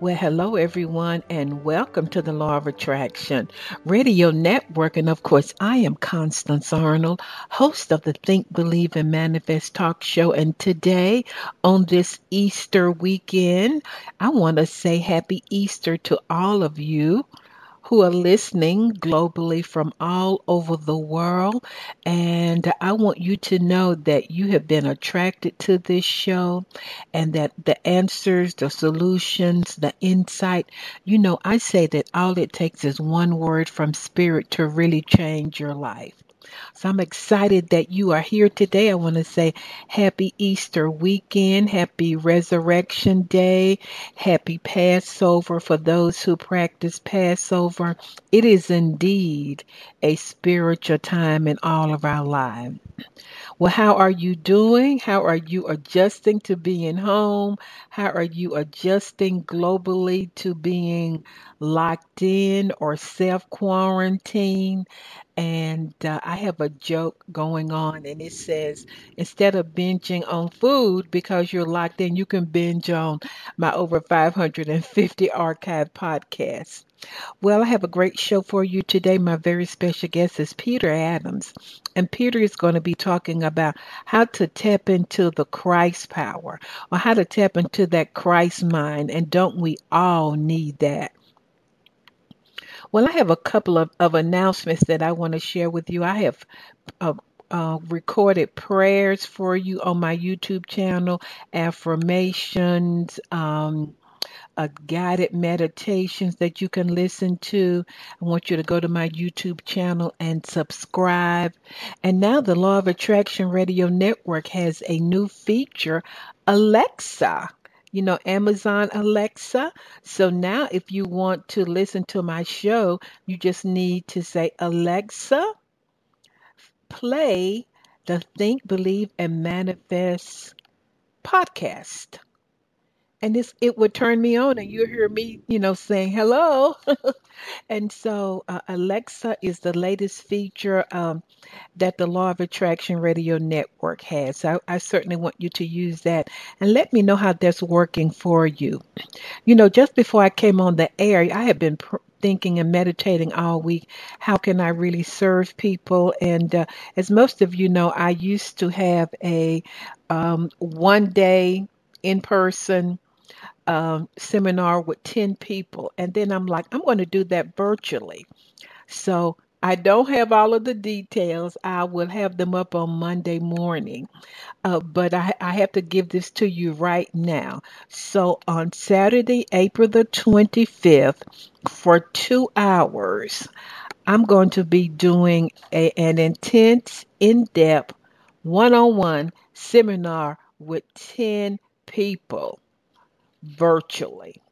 Well, hello, everyone, and welcome to the Law of Attraction Radio Network. And of course, I am Constance Arnold, host of the Think, Believe, and Manifest talk show. And today, on this Easter weekend, I want to say happy Easter to all of you who are listening globally from all over the world. And I want you to know that you have been attracted to this show and that the answers, the solutions, the insight, you know, I say that all it takes is one word from Spirit to really change your life. So I'm excited that you are here today. I want to say happy Easter weekend, happy Resurrection Day, happy Passover for those who practice Passover. It is indeed a spiritual time in all of our lives. Well, how are you doing? How are you adjusting to being home? How are you adjusting globally to being locked in or self quarantine? And uh, I have a joke going on, and it says instead of binging on food because you're locked in, you can binge on my over 550 archive podcasts. Well, I have a great show for you today. My very special guest is Peter Adams. And Peter is going to be talking about how to tap into the Christ power or how to tap into that Christ mind. And don't we all need that? Well, I have a couple of, of announcements that I want to share with you. I have uh, uh, recorded prayers for you on my YouTube channel, affirmations, um, uh, guided meditations that you can listen to. I want you to go to my YouTube channel and subscribe. And now the Law of Attraction Radio Network has a new feature, Alexa you know, Amazon Alexa. So now if you want to listen to my show, you just need to say, Alexa, play the Think, Believe, and Manifest podcast and this it would turn me on and you hear me you know saying hello. And so uh, alexa is the latest feature um, that the law of attraction radio network has. So I, I certainly want you to use that and let me know how that's working for you. You know just before i came on the air i had been pr- thinking and meditating all week how can i really serve people? And uh, as most of you know i used to have a um, one day in person um, seminar with 10 people. And then I'm like, I'm going to do that virtually. So I don't have all of the details. I will have them up on Monday morning. Uh, but I, I have to give this to you right now. So on Saturday, April the 25th, for two hours, I'm going to be doing a, an intense, in depth, one on one seminar with 10 people virtually.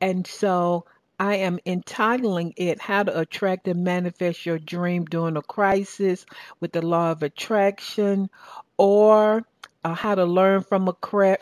And so I am entitling it How to Attract and Manifest Your Dream During a Crisis with the Law of Attraction or uh, how to learn from a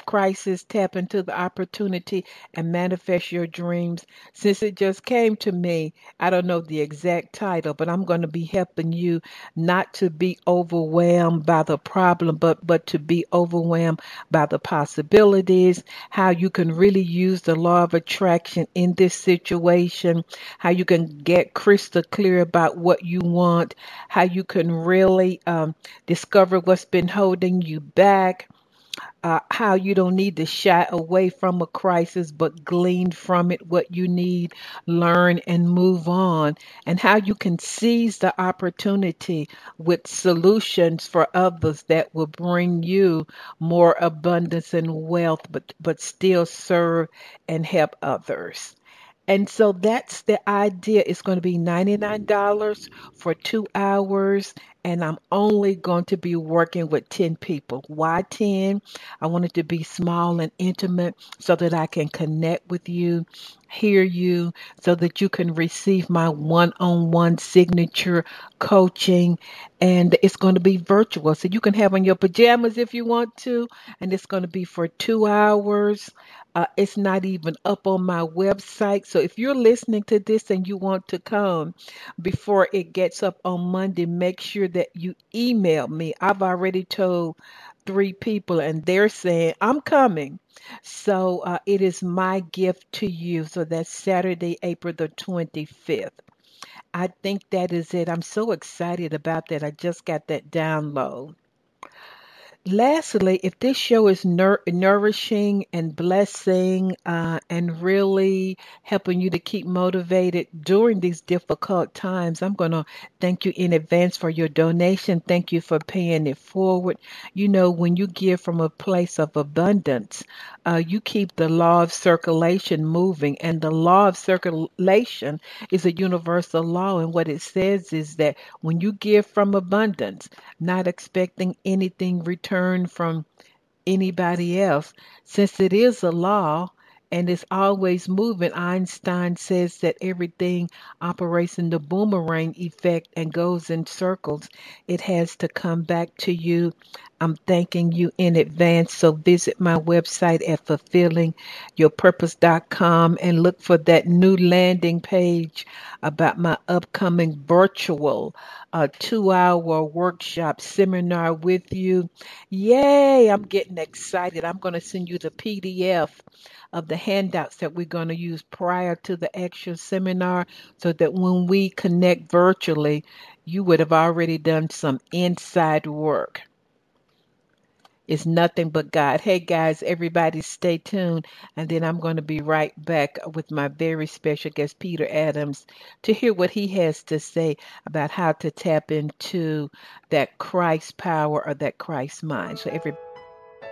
crisis, tap into the opportunity, and manifest your dreams. Since it just came to me, I don't know the exact title, but I'm going to be helping you not to be overwhelmed by the problem, but but to be overwhelmed by the possibilities. How you can really use the law of attraction in this situation. How you can get crystal clear about what you want. How you can really um, discover what's been holding you back back, uh, how you don't need to shy away from a crisis, but glean from it what you need, learn, and move on, and how you can seize the opportunity with solutions for others that will bring you more abundance and wealth, but, but still serve and help others. And so that's the idea. It's going to be $99 for two hours and I'm only going to be working with 10 people. Why 10? I want it to be small and intimate so that I can connect with you, hear you, so that you can receive my one on one signature coaching. And it's going to be virtual. So you can have on your pajamas if you want to, and it's going to be for two hours. Uh, it's not even up on my website. So if you're listening to this and you want to come before it gets up on Monday, make sure that you email me. I've already told three people and they're saying, I'm coming. So uh, it is my gift to you. So that's Saturday, April the 25th. I think that is it. I'm so excited about that. I just got that download. Lastly, if this show is nour- nourishing and blessing uh, and really helping you to keep motivated during these difficult times, I'm going to thank you in advance for your donation. Thank you for paying it forward. You know, when you give from a place of abundance, uh, you keep the law of circulation moving, and the law of circulation is a universal law. And what it says is that when you give from abundance, not expecting anything returned from anybody else, since it is a law, and it's always moving. Einstein says that everything operates in the boomerang effect and goes in circles. It has to come back to you. I'm thanking you in advance. So visit my website at fulfillingyourpurpose.com and look for that new landing page about my upcoming virtual uh, two hour workshop seminar with you. Yay! I'm getting excited. I'm going to send you the PDF of the handouts that we're going to use prior to the actual seminar so that when we connect virtually, you would have already done some inside work. It's nothing but God. Hey guys, everybody stay tuned. And then I'm going to be right back with my very special guest, Peter Adams, to hear what he has to say about how to tap into that Christ power or that Christ mind. So every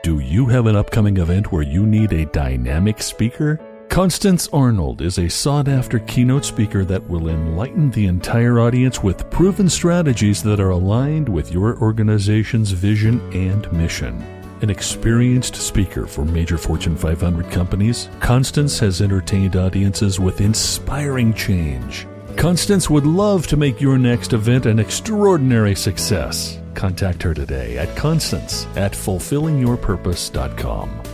do you have an upcoming event where you need a dynamic speaker? Constance Arnold is a sought after keynote speaker that will enlighten the entire audience with proven strategies that are aligned with your organization's vision and mission. An experienced speaker for major Fortune 500 companies, Constance has entertained audiences with inspiring change. Constance would love to make your next event an extraordinary success. Contact her today at constance at fulfillingyourpurpose.com.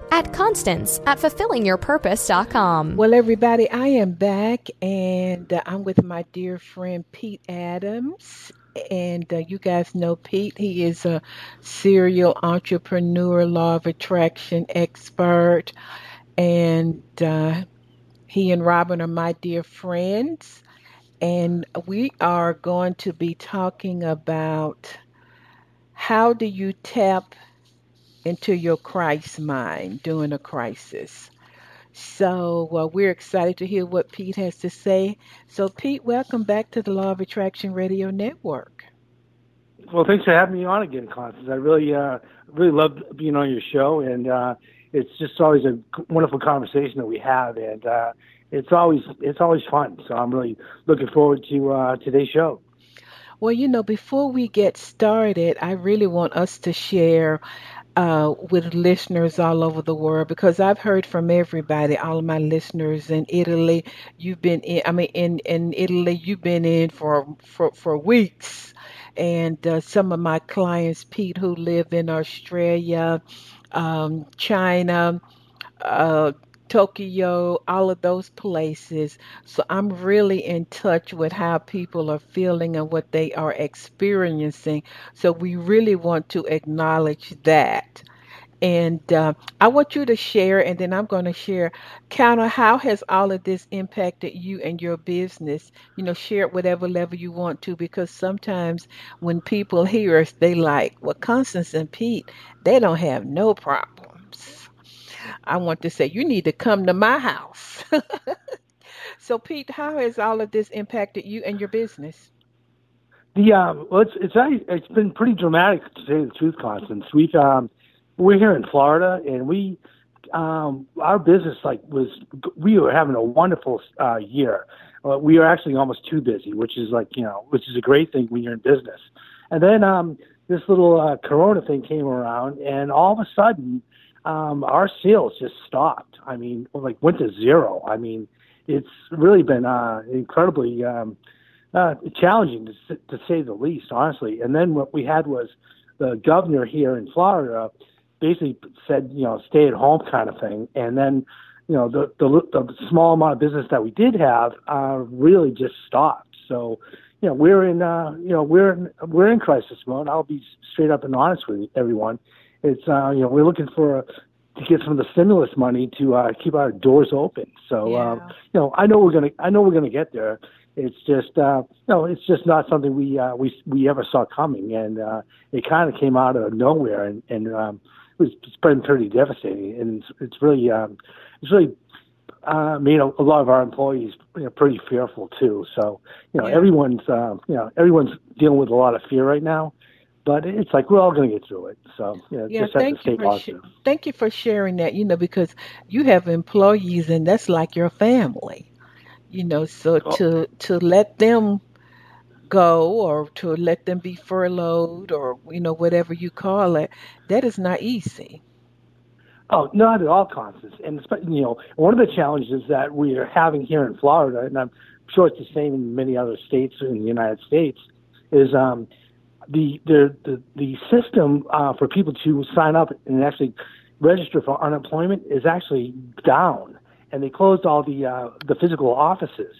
at Constance at fulfillingyourpurpose.com. Well, everybody, I am back and uh, I'm with my dear friend Pete Adams. And uh, you guys know Pete. He is a serial entrepreneur, law of attraction expert. And uh, he and Robin are my dear friends. And we are going to be talking about how do you tap into your Christ mind during a crisis. So uh, we're excited to hear what Pete has to say. So, Pete, welcome back to the Law of Attraction Radio Network. Well, thanks for having me on again, Constance. I really, uh, really love being on your show, and uh, it's just always a wonderful conversation that we have, and uh, it's always it's always fun. So I'm really looking forward to uh, today's show. Well, you know, before we get started, I really want us to share uh, with listeners all over the world because I've heard from everybody, all of my listeners in Italy. You've been in, I mean, in, in Italy, you've been in for, for, for weeks. And uh, some of my clients, Pete, who live in Australia, um, China, uh, Tokyo, all of those places. So I'm really in touch with how people are feeling and what they are experiencing. So we really want to acknowledge that. And uh, I want you to share, and then I'm going to share. Counter, how has all of this impacted you and your business? You know, share it whatever level you want to, because sometimes when people hear us, they like, well, Constance and Pete, they don't have no problems. I want to say, you need to come to my house. so, Pete, how has all of this impacted you and your business? The um, well, it's it's it's been pretty dramatic to say the truth, Constance. We've um, we're here in Florida, and we um, our business like was we were having a wonderful uh, year. Uh, we are actually almost too busy, which is like you know, which is a great thing when you're in business. And then um, this little uh, Corona thing came around, and all of a sudden, um, our sales just stopped. I mean, like went to zero. I mean, it's really been uh, incredibly um, uh, challenging to, to say the least, honestly. And then what we had was the governor here in Florida basically said, you know, stay at home kind of thing. And then, you know, the the, the small amount of business that we did have uh, really just stopped. So, you know, we're in, uh, you know, we're in, we're in crisis mode. I'll be straight up and honest with everyone. It's, uh, you know, we're looking for to get some of the stimulus money to uh, keep our doors open. So, Yeah. um, you know, I know we're gonna, I know we're gonna get there. It's just, uh, no, it's just not something we uh, we we ever saw coming, and uh, it kind of came out of nowhere, and and um, it was it's been pretty devastating, and it's, it's really um, it's really uh, made a, a lot of our employees you know, pretty fearful too. So you know Yeah. everyone's uh, you know everyone's dealing with a lot of fear right now, but it's like we're all going to get through it. So you know, Yeah, just have to thank stay you for sh- thank you for sharing that. You know, because you have employees, and that's like your family. You know, so Oh. to to let them go or to let them be furloughed or you know whatever you call it, that is not easy. Oh, not at all, Constance. And you know, one of the challenges that we are having here in Florida, and I'm sure it's the same in many other states in the United States, is um, the the the, the system uh, for people to sign up and actually register for unemployment is actually down, and they closed all the uh, the physical offices.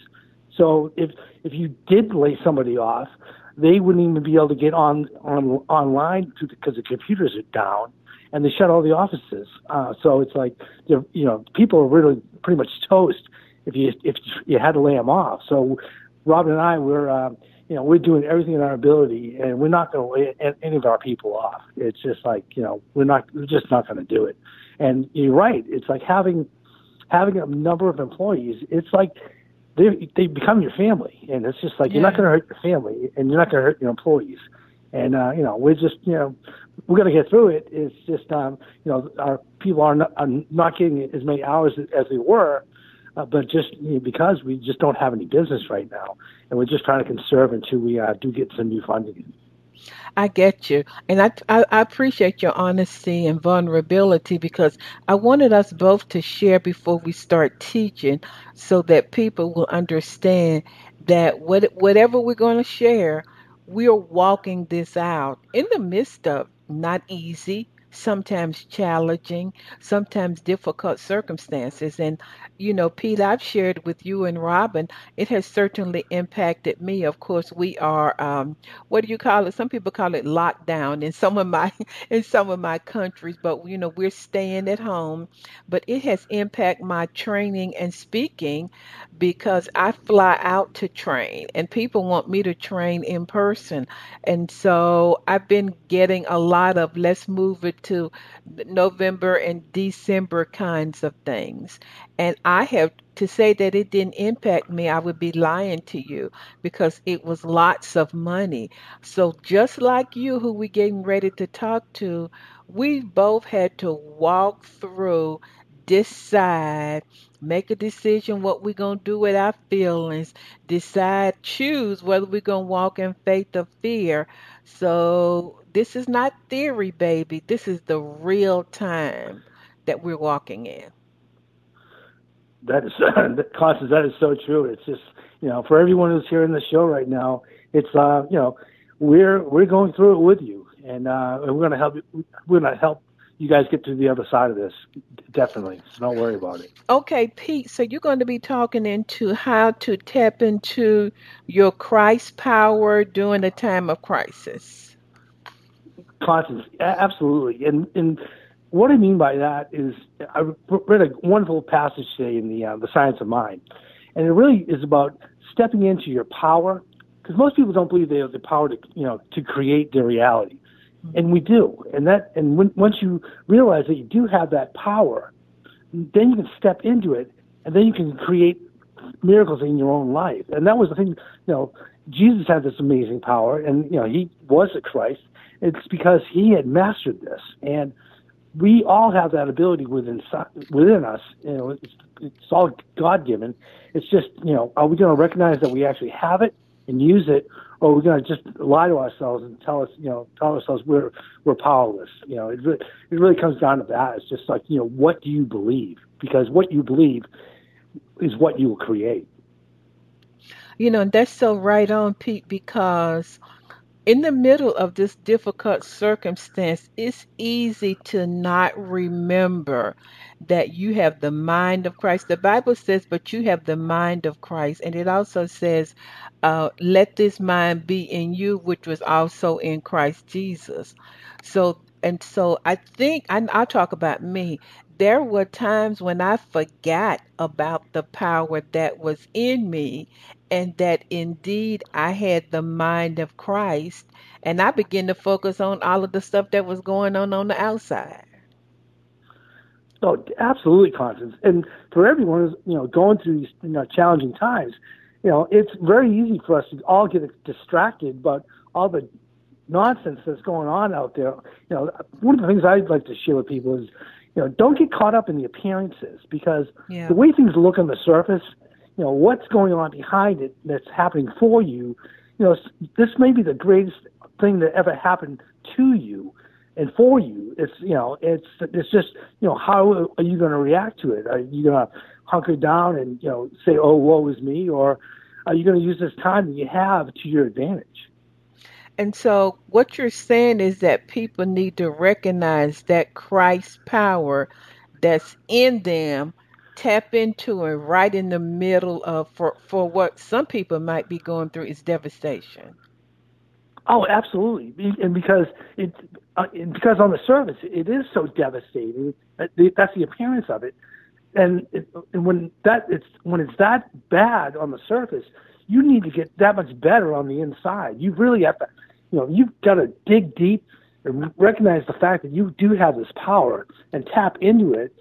So if if you did lay somebody off, they wouldn't even be able to get on on online because the computers are down, and they shut all the offices. Uh, so it's like you know people are really pretty much toast if you if you had to lay them off. So Robin and I were. uh, you know we're doing everything in our ability, and we're not going to lay any of our people off. It's just like you know we're not we're just not going to do it. And you're right. It's like having having a number of employees. It's like they they become your family, and it's just like you're not going to hurt your family, and you're not going to hurt your employees. And uh, you know, we're just you know, we're going to get through it. It's just um, you know, our people are not, are not getting as many hours as they were, uh, but just you know, because we just don't have any business right now, and we're just trying to conserve until we uh, do get some new funding. I get you. And I, I, I appreciate your honesty and vulnerability because I wanted us both to share before we start teaching so that people will understand that what, whatever we're going to share, we're walking this out in the midst of not easy, sometimes challenging, sometimes difficult circumstances. And, you know, Pete, I've shared with you and Robin, it has certainly impacted me. Of course, we are, um, what do you call it? Some people call it lockdown in some of my in some of my countries, but you know, we're staying at home. But it has impacted my training and speaking because I fly out to train and people want me to train in person. And so I've been getting a lot of let's move it to November and December kinds of things. And have to say that it didn't impact me, I would be lying to you because it was lots of money. So just like you, who we getting ready to talk to, we both had to walk through, decide, make a decision what we're gonna do with our feelings, decide, choose whether we're gonna walk in faith or fear. So this is not theory, baby. This is the real time that we're walking in. That is, Constance, that is so true. It's just, you know, for everyone who's hearing the show right now, it's, uh, you know, we're we're going through it with you, and uh, and we're gonna help. you- We're gonna help you guys get to the other side of this, definitely. So don't worry about it. Okay, Pete, so you're going to be talking into how to tap into your Christ power during a time of crisis. Constance, absolutely, and and what I mean by that is I read a wonderful passage today in the uh, the Science of Mind, and it really is about stepping into your power because most people don't believe they have the power to you know to create their reality, and we do. And that and when, once you realize that you do have that power, then you can step into it, and then you can create miracles in your own life. And that was the thing. You know, Jesus had this amazing power, and you know he was the Christ. It's because he had mastered this, and we all have that ability within within us. You know, it's, it's all God given. It's just you know, are we going to recognize that we actually have it and use it, or are we going to just lie to ourselves and tell us, you know, tell ourselves we're we're powerless? You know, it really, it really comes down to that. It's just like you know, what do you believe? Because what you believe is what you will create. You know, and that's so right on, Pete, because in the middle of this difficult circumstance, it's easy to not remember that you have the mind of Christ. The Bible says, but you have the mind of Christ. And it also says, uh, let this mind be in you, which was also in Christ Jesus. So, and so I think, I, I'll talk about me. There were times when I forgot about the power that was in me and that indeed I had the mind of Christ, and I began to focus on all of the stuff that was going on on the outside. Oh, absolutely, Constance. And for everyone who's you know going through these you know, challenging times, you know it's very easy for us to all get distracted, but all the nonsense that's going on out there. You know, one of the things I'd like to share with people is, you know, don't get caught up in the appearances because yeah. the way things look on the surface you know what's going on behind it that's happening for you you know this may be the greatest thing that ever happened to you and for you. It's you know it's it's just you know how are you going to react to it? Are you going to hunker down and you know say oh woe is me or are you going to use this time that you have to your advantage? And so what you're saying is that people need to recognize that Christ's power that's in them tap into and right in the middle of for for what some people might be going through is devastation. Oh, absolutely, and because it uh, because on the surface it is so devastating. That's the appearance of it, and, it, and when that it's when it's that bad on the surface, you need to get that much better on the inside. You really have to, you know, you've got to dig deep and recognize the fact that you do have this power and tap into it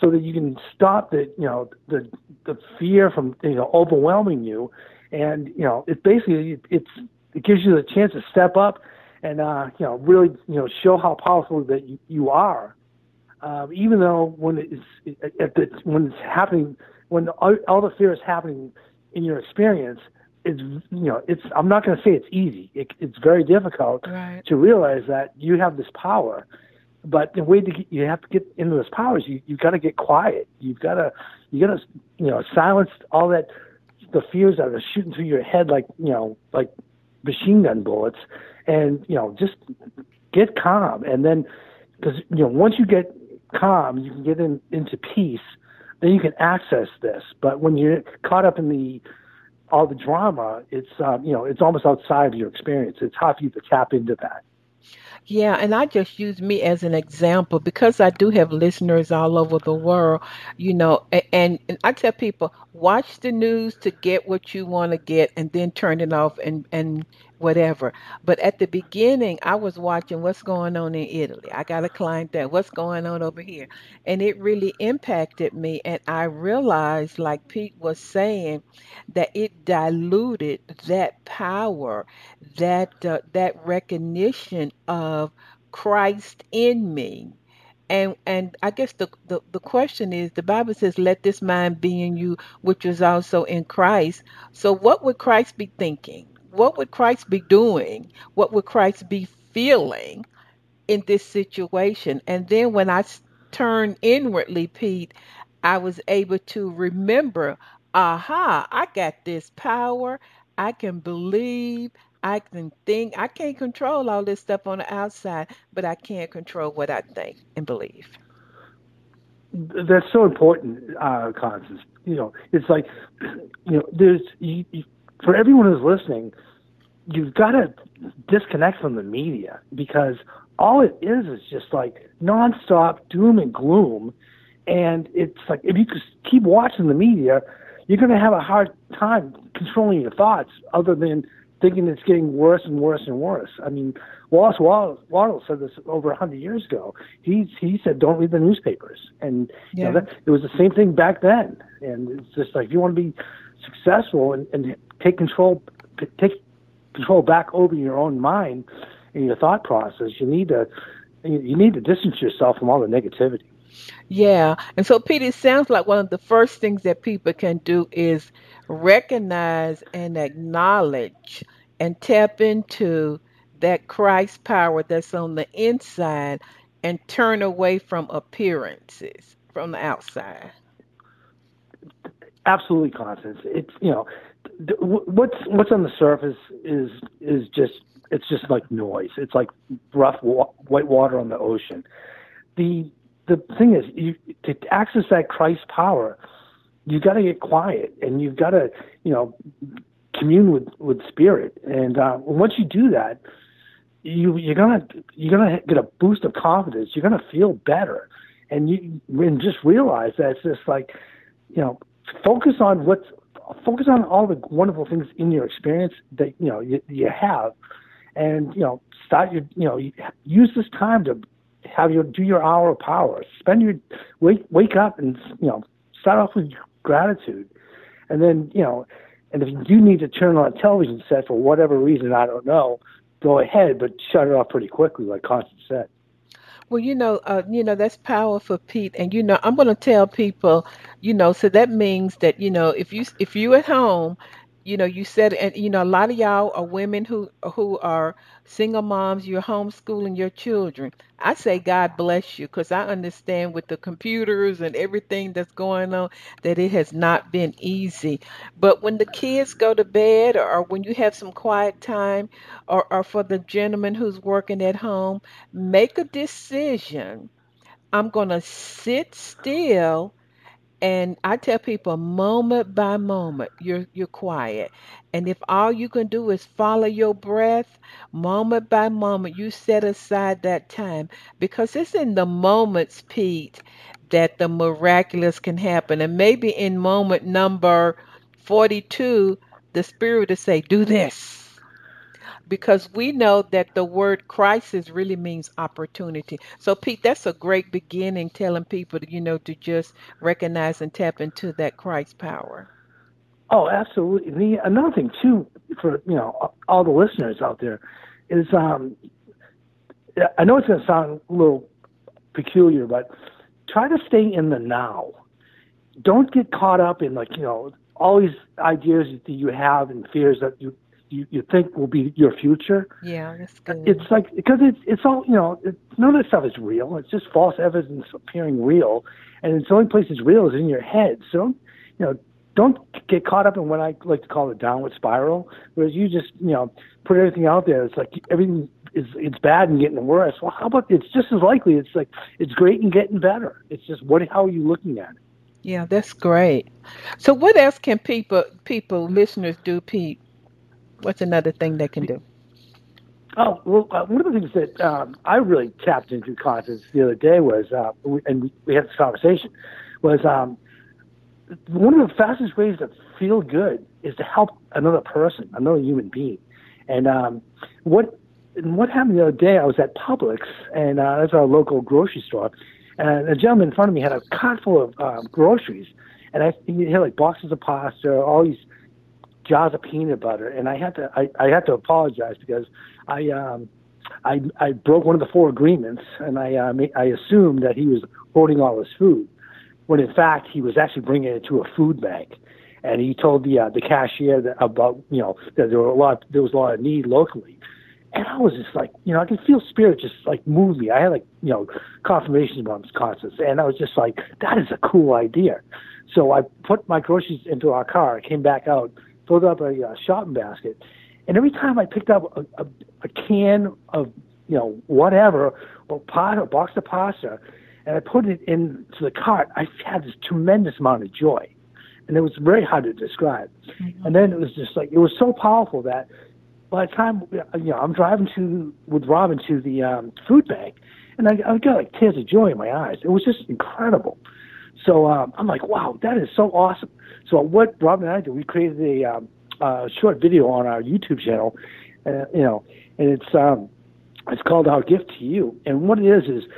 so that you can stop the you know the the fear from you know overwhelming you, and you know it basically it's it gives you the chance to step up and uh, you know really you know show how powerful that you, you are, um, even though when it's at the, when it's happening when all, all the fear is happening in your experience, it's you know it's I'm not going to say it's easy. It, it's very difficult right. to realize that you have this power but the way to get, you have to get into those powers, you you got to get quiet. You've got to you got to you know silence all that the fears that are shooting through your head like you know like machine gun bullets, and you know just get calm. And then because you know once you get calm, you can get in, into peace. Then you can access this. But when you're caught up in the all the drama, it's um, you know it's almost outside of your experience. It's hard for you to tap into that. Yeah, and I just use me as an example because I do have listeners all over the world, you know, and, and I tell people watch the news to get what you want to get and then turn it off and and whatever. But at the beginning, I was watching what's going on in Italy. I got a client that what's going on over here. And it really impacted me. And I realized, like Pete was saying, that it diluted that power, that, uh, that recognition of Christ in me. And and I guess the, the, the question is the Bible says, Let this mind be in you, which was also in Christ. So what would Christ be thinking? What would Christ be doing? What would Christ be feeling in this situation? And then when I turned inwardly, Pete, I was able to remember, aha, I got this power. I can believe. I can think. I can't control all this stuff on the outside, but I can control what I think and believe. That's so important, uh, Constance. You know, it's like, you know, there's you, you, for everyone who's listening, you've got to disconnect from the media because all it is is just like nonstop doom and gloom. And it's like if you just keep watching the media, you're going to have a hard time controlling your thoughts, other than thinking it's getting worse and worse and worse. I mean, Wallace Wattles said this over a hundred years ago. He he said, "Don't read the newspapers," and yeah. you know, that, it was the same thing back then. And it's just like if you want to be successful and, and take control, take control back over your own mind and your thought process. You need to you need to distance yourself from all the negativity. Yeah. And so, Pete, it sounds like one of the first things that people can do is recognize and acknowledge and tap into that Christ power that's on the inside and turn away from appearances from the outside. Absolutely, Constance. It's you know what's what's on the surface is is just it's just like noise. It's like rough wa- white water on the ocean. The the thing is, you, to access that Christ power, you got to get quiet and you've got to, you know, commune with with spirit. And uh, once you do that, you you're gonna you're gonna get a boost of confidence. You're gonna feel better, and you and just realize that it's just like, you know, focus on what's focus on all the wonderful things in your experience that you know you, you have, and you know start your you know use this time to have your do your hour of power. Spend your wake wake up and you know start off with gratitude, and then you know, and if you do need to turn on a television set for whatever reason, I don't know, go ahead, but shut it off pretty quickly, like Constance said. Well, you know, uh, you know that's powerful, Pete. And you know, I'm going to tell people, you know, so that means that you know, if you if you at home you know you said and you know a lot of y'all are women who who are single moms you're homeschooling your children. I say god bless you because i understand with the computers and everything that's going on that it has not been easy. But when the kids go to bed or, when you have some quiet time or, or for the gentleman who's working at home make a decision. I'm going to sit still and I tell people moment by moment, you're you're quiet. And if all you can do is follow your breath, moment by moment, you set aside that time because it's in the moments, Pete, that the miraculous can happen. And maybe in moment number 42, the Spirit will say, Do this because we know that the word crisis really means opportunity. So, Pete, that's a great beginning telling people, you know, to just recognize and tap into that Christ power. Oh, absolutely. The, another thing too, for you know all the listeners out there, is um, I know it's going to sound a little peculiar, but try to stay in the now. Don't get caught up in like you know all these ideas that you have and fears that you you, you think will be your future. Yeah, that's uh, good. It's like because it's it's all you know. It, none of this stuff is real. It's just false evidence appearing real, and it's the only place it's real is in your head. So, you know, don't get caught up in what I like to call the downward spiral, whereas you just you know put everything out there. It's like everything is it's bad and getting worse. Well, how about it's just as likely. It's like it's great and getting better. It's just what how are you looking at it? Yeah, that's great. So, what else can people people listeners do, Pete? What's another thing they can do? Oh well, uh, one of the things that um, I really tapped into Constance the other day was, uh, we, and we had this conversation, was um, one of the fastest ways to feel good is to help another person, another human being. And um, what and what happened the other day? I was at Publix, and uh, that's our local grocery store, and a gentleman in front of me had a cart full of uh, groceries, and I he had like boxes of pasta, all these jars of peanut butter, and I had to I, I had to apologize because I um I I broke one of the four agreements, and I uh, I assumed that he was hoarding all his food, when in fact he was actually bringing it to a food bank, and he told the uh, the cashier that about you know that there were a lot there was a lot of need locally, and I was just like you know I could feel spirit just like move me. I had like you know confirmation bumps Constance, and I was just like that is a cool idea. So I put my groceries into our car. Came back out filled up a uh, shopping basket, and every time I picked up a, a, a can of you know whatever or pot or box of pasta, and I put it into the cart, I had this tremendous amount of joy, and it was very hard to describe. Mm-hmm. And then it was just like it was so powerful that by the time you know I'm driving to with Robin to the um, food bank, and I, I got like tears of joy in my eyes. It was just incredible. So um, I'm like, wow, that is so awesome. So what Rob and I did, we created a um, uh, short video on our YouTube channel, uh, you know, and it's um, it's called Our Gift to You. And what it is is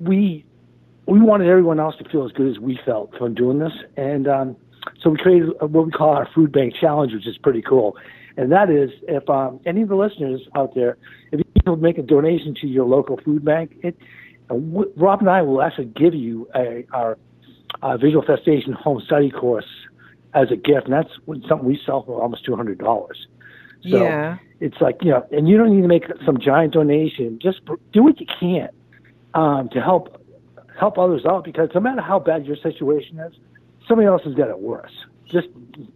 we we wanted everyone else to feel as good as we felt from doing this, and um, so we created what we call our food bank challenge, which is pretty cool. And that is, if um, any of the listeners out there, if you make a donation to your local food bank, it, uh, Rob and I will actually give you a, our uh, Visualfestation home study course as a gift, and that's something we sell for almost two hundred dollars. So yeah. it's like you know, and you don't need to make some giant donation. Just do what you can um, to help help others out because no matter how bad your situation is, somebody else has got it worse. Just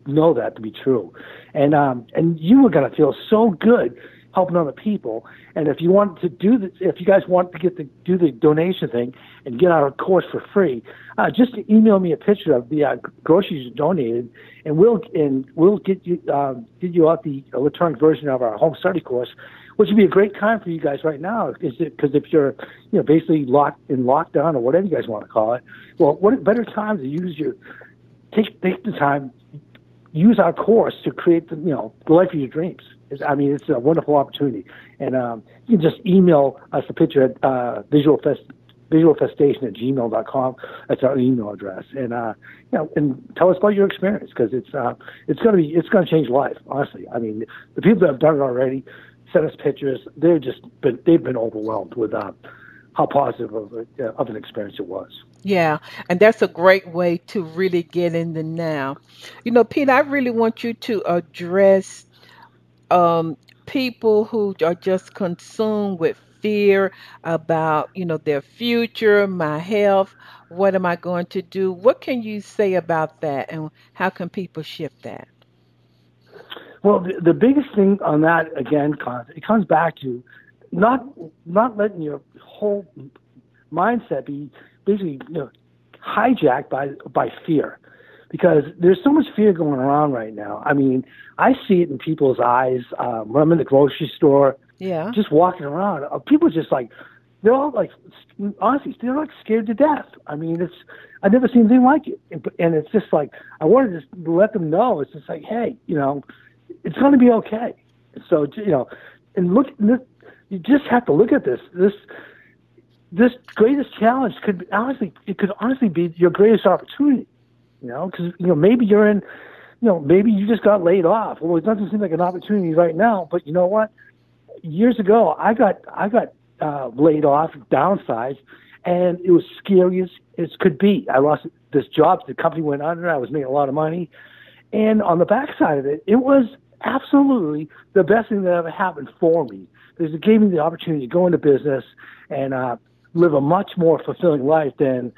know that to be true, and um, and you are going to feel so good helping other people. And if you want to do this, if you guys want to get the do the donation thing and get our course for free, uh, just email me a picture of the uh, groceries you donated, and we'll and we'll get you uh, get you out the electronic version of our home study course, which would be a great time for you guys right now. is Because if you're you know basically locked in lockdown or whatever you guys want to call it, well, what better time to use your take take the time use our course to create the you know the life of your dreams. I mean, it's a wonderful opportunity, and um, you can just email us a picture at uh, visual fest visualfestation at gmail.com. That's our email address, and uh, you know, and tell us about your experience because it's uh, it's gonna be it's gonna change life. Honestly, I mean, the people that have done it already sent us pictures. They've just been they've been overwhelmed with uh, how positive of, a, of an experience it was. Yeah, and that's a great way to really get in the now. You know, Pete, I really want you to address um, people who are just consumed with fear about, you know, their future, my health, what am I going to do? What can you say about that and how can people shift that? Well, the, the biggest thing on that again, it comes back to not not letting your whole mindset be basically you know, hijacked by by fear because there's so much fear going around right now. I mean, I see it in people's eyes um, when I'm in the grocery store. Yeah. Just walking around, uh, people just like they're all like honestly they're like scared to death. I mean, it's I've never seen anything like it, and it's just like I wanted to just let them know. It's just like, hey, you know, it's going to be okay. So you know, and look, you just have to look at this. This this greatest challenge could be, honestly it could honestly be your greatest opportunity. You know, because you know maybe you're in, you know, maybe you just got laid off. Well, it doesn't seem like an opportunity right now, but you know what? Years ago, I got I got uh, laid off, downsized, and it was scary as as could be. I lost this job. The company went under. I was making a lot of money, and on the backside of it, it was absolutely the best thing that ever happened for me because it gave me the opportunity to go into business and uh, live a much more fulfilling life than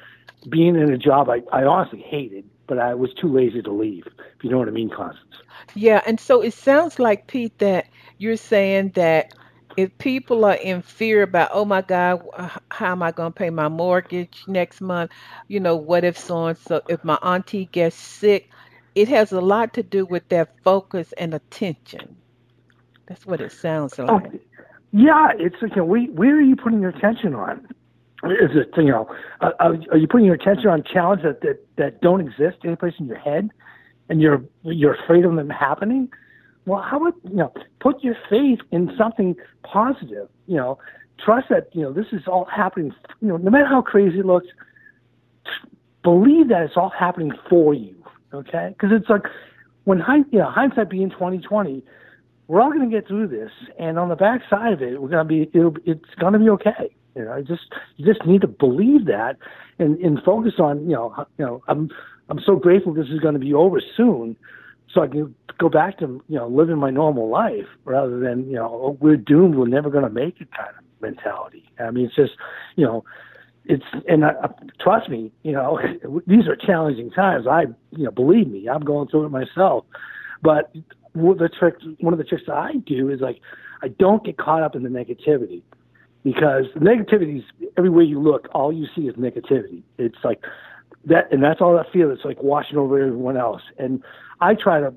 being in a job I, I honestly hated, but I was too lazy to leave, if you know what I mean, Constance. Yeah, and so it sounds like, Pete, that you're saying that if people are in fear about, oh my God, how am I going to pay my mortgage next month? You know, what if so and so, if my auntie gets sick? It has a lot to do with their focus and attention. That's what it sounds oh, like. Oh, yeah, it's like, where, where are you putting your attention on? Is it you know uh, are you putting your attention on challenges that, that that don't exist any place in your head, and you're you're afraid of them happening? Well, how about you know put your faith in something positive? You know, trust that you know this is all happening. You know, no matter how crazy it looks, believe that it's all happening for you. Okay, because it's like when hind, you know hindsight being twenty twenty we're all going to get through this, and on the back side of it, we're going to be it'll, it's going to be okay. You know, just you just need to believe that, and and focus on you know you know I'm I'm so grateful this is going to be over soon, so I can go back to you know living my normal life rather than you know oh, we're doomed, we're never going to make it kind of mentality. I mean, it's just you know it's and I, trust me, you know, these are challenging times. I, you know, believe me, I'm going through it myself. But the trick, one of the tricks I do is like, I don't get caught up in the negativity because negativity is everywhere you look, all you see is negativity. It's like that, and that's all that feel. It's like washing over everyone else. And I try to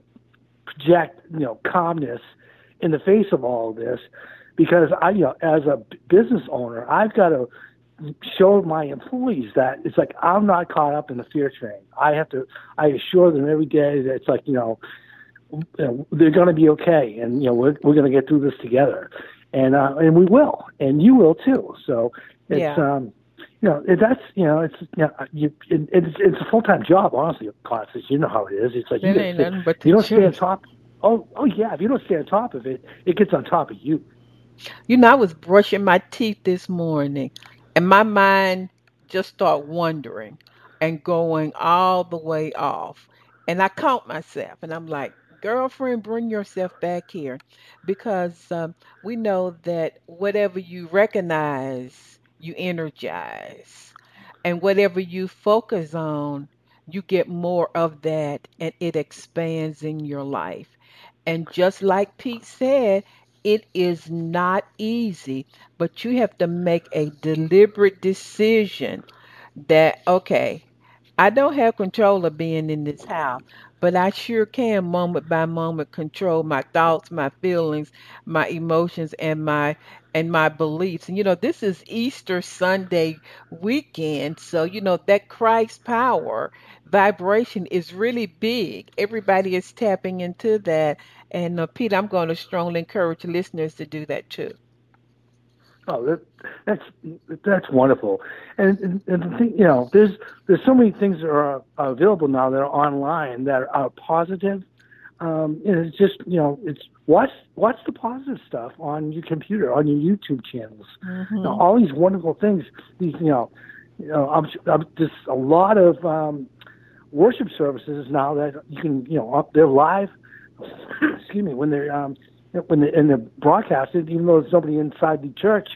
project, you know, calmness in the face of all of this because I, you know, as a business owner, I've got to show my employees that it's like I'm not caught up in the fear train. I have to, I assure them every day that it's like, you know, you know they're going to be okay, and you know we're we're going to get through this together, and uh, and we will, and you will too. So it's Yeah. um, you know it- that's you know it's you know you it, it's it's a full time job honestly, Classes, You know how it is. It's like you, It gotta ain't stay- you don't stay on top. Oh oh yeah, if you don't stay on top of it, it gets on top of you. You know, I was brushing my teeth this morning, and my mind just started wandering and going all the way off. And I caught myself, and I'm like, girlfriend, bring yourself back here. Because um, we know that whatever you recognize, you energize. And whatever you focus on, you get more of that, and it expands in your life. And just like Pete said, it is not easy, but you have to make a deliberate decision that, okay, I don't have control of being in this house, but I sure can moment by moment control my thoughts, my feelings, my emotions and my and my beliefs. And you know, this is Easter Sunday weekend, so you know that Christ power vibration is really big. Everybody is tapping into that. And uh, Pete, I'm going to strongly encourage listeners to do that too. Oh, that, that's that's wonderful, and, and and the thing, you know, there's there's so many things that are available now that are online that are positive. Um, and it's just you know, it's watch watch the positive stuff on your computer, on your YouTube channels. You know, all these wonderful things. These you know, you know, I'm, I'm just a lot of um, worship services now that you can you know up they're live. excuse me when they're um, when they and they're broadcasted, even though there's nobody inside the church,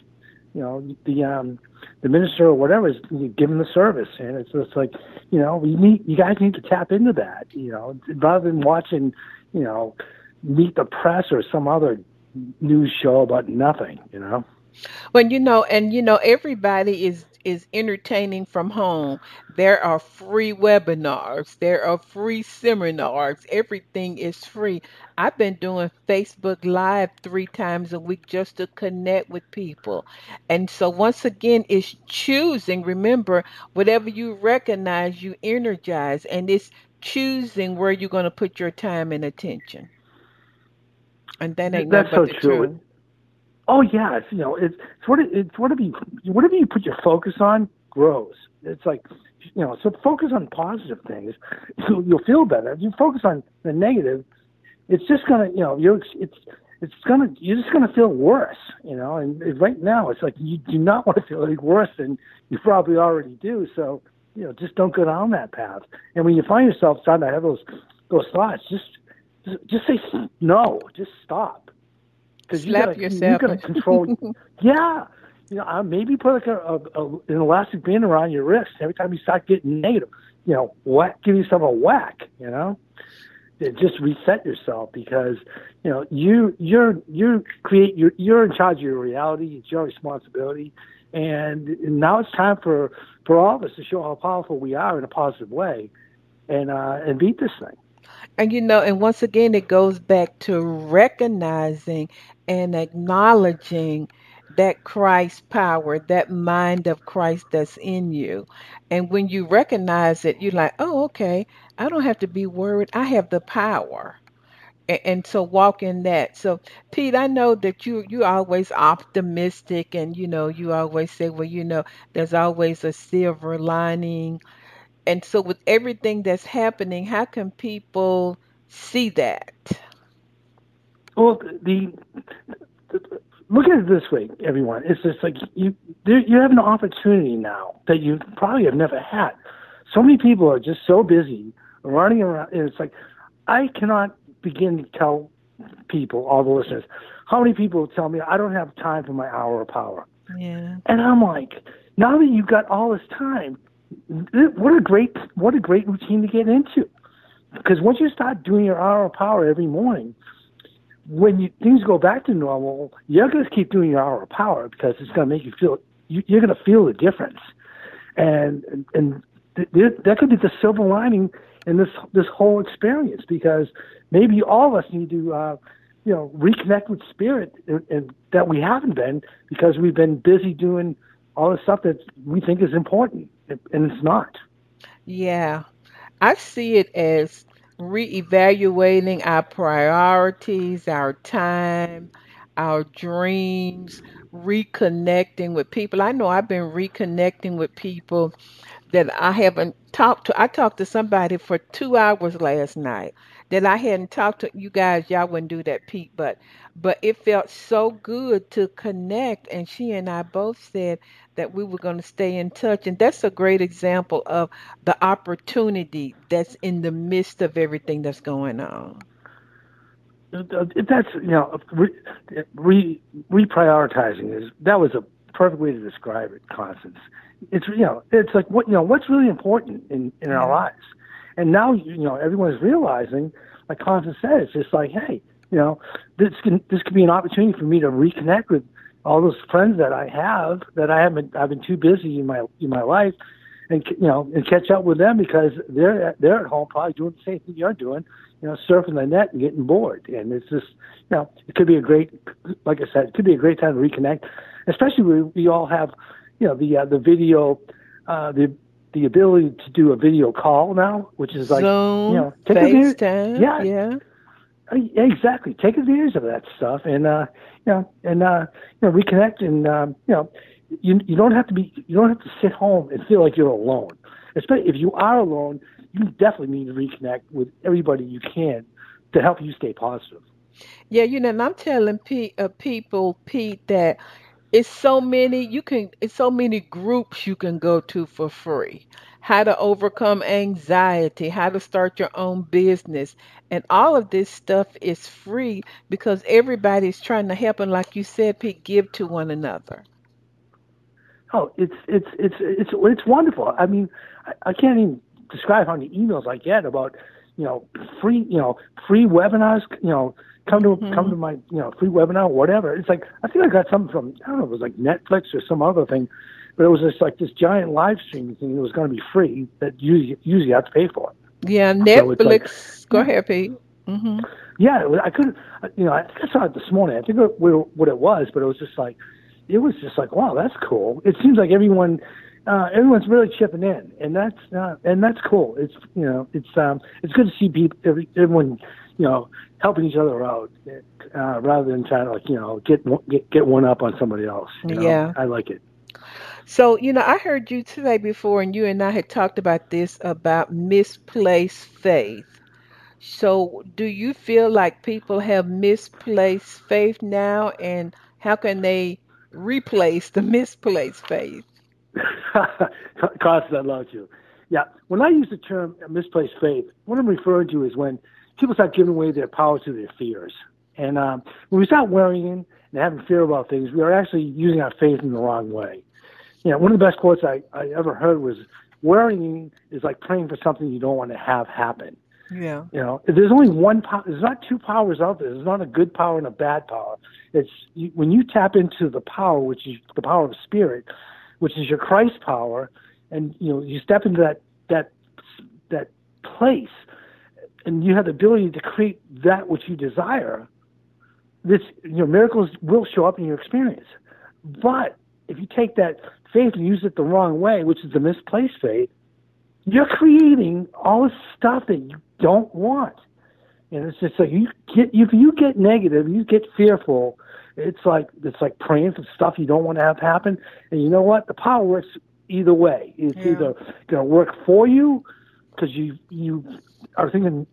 you know, the um the minister or whatever is giving the service, and it's just like, you know, you need you guys need to tap into that, you know, rather than watching, you know, Meet the Press or some other news show about nothing, you know. Well, you know, and you know, everybody is is entertaining from home. There are free webinars, there are free seminars. Everything is free. I've been doing Facebook Live three times a week just to connect with people. And so once again, it's choosing. Remember, whatever you recognize, you energize, and it's choosing where you're going to put your time and attention. And that ain't That's so the true. truth. Oh yeah, you know, it's it's what it, it's whatever you whatever you put your focus on grows. It's like you know, so focus on positive things. You'll, you'll feel better. If you focus on the negative, it's just gonna you know you're it's it's gonna you're just gonna feel worse. You know, and right now it's like you do not want to feel any worse than you probably already do. So you know, just don't go down that path. And when you find yourself starting to have those those thoughts, just just, just say no. Just stop because you Slap gotta, yourself. You gotta control. yeah, you know, uh, maybe put like a, a, a an elastic band around your wrist every time you start getting negative. You know, whack, give yourself a whack. You know, just reset yourself because you know you you're you create you're you're in charge of your reality. It's your responsibility, and now it's time for for all of us to show how powerful we are in a positive way, and uh, and beat this thing. And you know, and once again, it goes back to recognizing and acknowledging that Christ power, that mind of Christ that's in you. And when you recognize it, you're like, oh, okay, I don't have to be worried. I have the power. And, and so walk in that. So, Pete, I know that you you always optimistic, and you know you always say, well, you know, there's always a silver lining and so, with everything that's happening, how can people see that? Well, the, the look at it this way, everyone. It's just like you there, you have an opportunity now that you probably have never had. So many people are just so busy running around. And it's like I cannot begin to tell people, all the listeners, how many people tell me I don't have time for my hour of power. Yeah. And I'm like, now that you've got all this time, what a great what a great routine to get into. Because once you start doing your hour of power every morning, when you, things go back to normal, you're going to keep doing your hour of power because it's going to make you feel you, you're going to feel the difference, and and th- th- that could be the silver lining in this this whole experience because maybe all of us need to uh, you know, reconnect with spirit and, and that we haven't been because we've been busy doing all the stuff that we think is important, and it's not. Yeah. I see it as reevaluating our priorities, our time, our dreams, reconnecting with people. I know I've been reconnecting with people that I haven't talked to. I talked to somebody for two hours last night that I hadn't talked to. You guys, y'all wouldn't do that, Pete, but but it felt so good to connect. And she and I both said that we were going to stay in touch, and that's a great example of the opportunity that's in the midst of everything that's going on. Uh, uh, that's you know re, re reprioritizing is that was a perfect way to describe it, Constance it's you know it's like what you know what's really important in in our lives and now you know everyone's realizing like Constance said it's just like hey you know this can this could be an opportunity for me to reconnect with all those friends that I have that I haven't I've been too busy in my in my life and you know and catch up with them because they're they're at home probably doing the same thing you're doing you know surfing the net and getting bored. And it's just you know it could be a great like I said it could be a great time to reconnect especially we we all have you know the uh, the video uh, the the ability to do a video call now, which is like Zoom, you know take FaceTime, yeah, yeah, uh, exactly. Take advantage of that stuff, and uh, you know, and uh, you know, reconnect, and um, you know, you you don't have to be you don't have to sit home and feel like you're alone. Especially if you are alone, you definitely need to reconnect with everybody you can to help you stay positive. Yeah, you know, and I'm telling Pete, uh, people, Pete, that it's so many you can it's so many groups you can go to for free. How to overcome anxiety how to start your own business. And all of this stuff is free because everybody's trying to help and like you said pete give to one another. Oh it's it's it's it's it's wonderful. I mean i, I can't even describe how many emails i get about you know free you know free webinars you know come to mm-hmm. come to my you know free webinar, whatever. It's like I think I got something from I don't know, it was like Netflix or some other thing, but it was just like this giant live streaming thing that was going to be free that usually usually you have to pay for. Yeah, Netflix. So like, Go ahead, Pete. Mm-hmm. Yeah, I couldn't. You know, I think I saw it this morning. I think it, what it was, but it was just like it was just like wow, that's cool. It seems like everyone. Uh, everyone's really chipping in, and that's uh, and that's cool. It's you know, it's um, it's good to see people, every, everyone you know, helping each other out uh, rather than trying to like you know get get get one up on somebody else. You know? Yeah, I like it. So you know, I heard you today before, and you and I had talked about this about misplaced faith. So, do you feel like people have misplaced faith now, and how can they replace the misplaced faith? Carson, I love you. Yeah, when I use the term misplaced faith, what I'm referring to is when people start giving away their power to their fears. And um, when we start worrying and having fear about things, we are actually using our faith in the wrong way. You know, one of the best quotes I, I ever heard was, "Worrying is like praying for something you don't want to have happen." Yeah. You know, there's only one power. There's not two powers out there. There's not a good power and a bad power. It's you, when you tap into the power, which is the power of spirit, which is your Christ power, and you know you step into that that that place and you have the ability to create that which you desire, this you know miracles will show up in your experience. But if you take that faith and use it the wrong way, which is the misplaced faith, you're creating all this stuff that you don't want. And it's just like you get if you get negative, you get fearful. It's like it's like praying for stuff you don't want to have happen. And you know what? The power works either way. It's yeah. either going to work for you because you you are thinking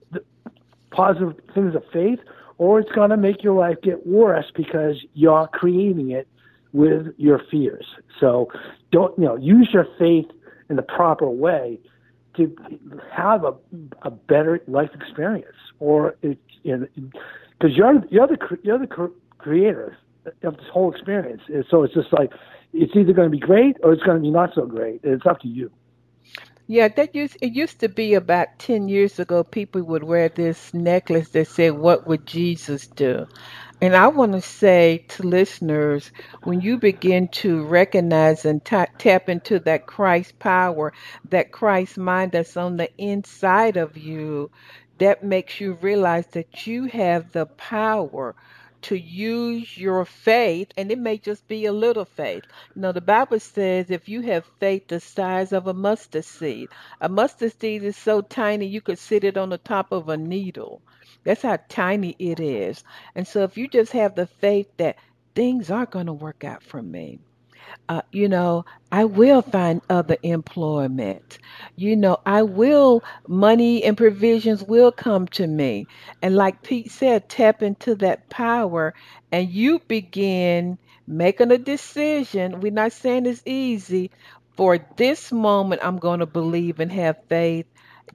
positive things of faith, or it's going to make your life get worse because you're creating it with your fears. So don't you know use your faith in the proper way to have a a better life experience, or it because you're you're the you're the creator of this whole experience. And so it's just like it's either going to be great or it's going to be not so great. It's up to you. Yeah, that used it used to be about ten years ago. People would wear this necklace that said, "What would Jesus do?" And I want to say to listeners, when you begin to recognize and ta- tap into that Christ power, that Christ mind that's on the inside of you, that makes you realize that you have the power to use your faith, and it may just be a little faith. You know, the Bible says if you have faith the size of a mustard seed, a mustard seed is so tiny you could sit it on the top of a needle. That's how tiny it is. And so if you just have the faith that things are going to work out for me, uh, you know, I will find other employment. You know, I will, money and provisions will come to me. And like Pete said, tap into that power and you begin making a decision. We're not saying it's easy. For this moment, I'm going to believe and have faith.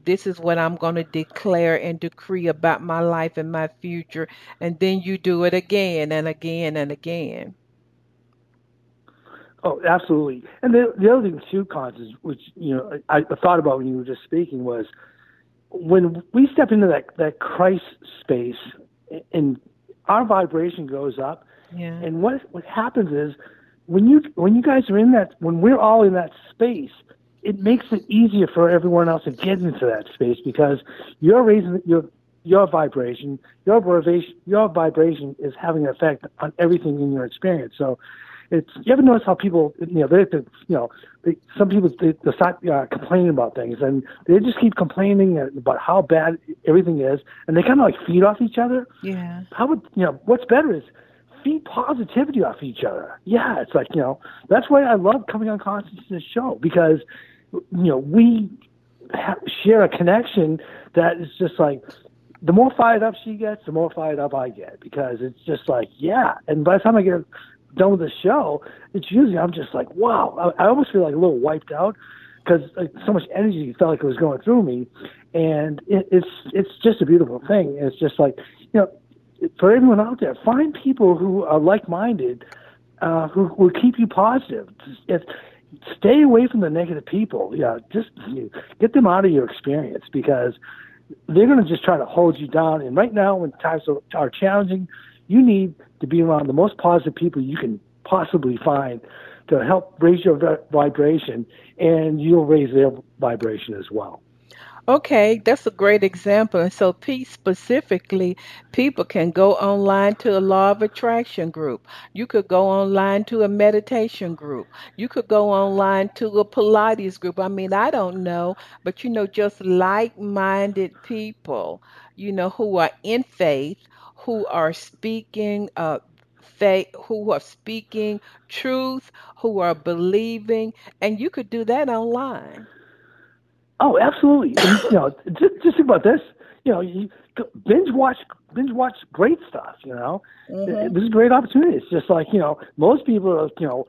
This is what I'm going to declare and decree about my life and my future. And then you do it again and again and again. Oh, absolutely. And the, the other thing too, Cons, is which you know I, I thought about when you were just speaking was when we step into that that Christ space and our vibration goes up. Yeah. And what what happens is when you when you guys are in that when we're all in that space, it makes it easier for everyone else to get into that space because you're raising your your vibration, your vibration, your vibration is having an effect on everything in your experience. So it's you ever notice how people you know they, you know they, some people they, they start uh, complaining about things and they just keep complaining about how bad everything is and they kind of like feed off each other. Yeah. How would you know what's better is feed positivity off each other. Yeah, it's like you know that's why I love coming on Constance's show because you know we have, share a connection that is just like the more fired up she gets, the more fired up I get because it's just like, yeah. And by the time I get done with the show, it's usually I'm just like, wow. I, I almost feel like a little wiped out because like, so much energy felt like it was going through me, and it, it's it's just a beautiful thing. It's just like you know, for everyone out there, find people who are like-minded, uh, who will keep you positive. If stay away from the negative people, yeah, just you get them out of your experience because they're going to just try to hold you down. And right now, when times are, are challenging, you need to be around the most positive people you can possibly find to help raise your vibration, and you'll raise their vibration as well. Okay, that's a great example. And so, Pete, specifically, people can go online to a law of attraction group. You could go online to a meditation group. You could go online to a Pilates group. I mean, I don't know, but you know, just like minded people, you know, who are in faith, who are speaking uh, faith, who are speaking truth, who are believing, and you could do that online. Oh, absolutely. And, you know, just, just think about this. You know, you binge watch binge watch great stuff. You know, mm-hmm. this is a great opportunity. It's just like you know, most people are you know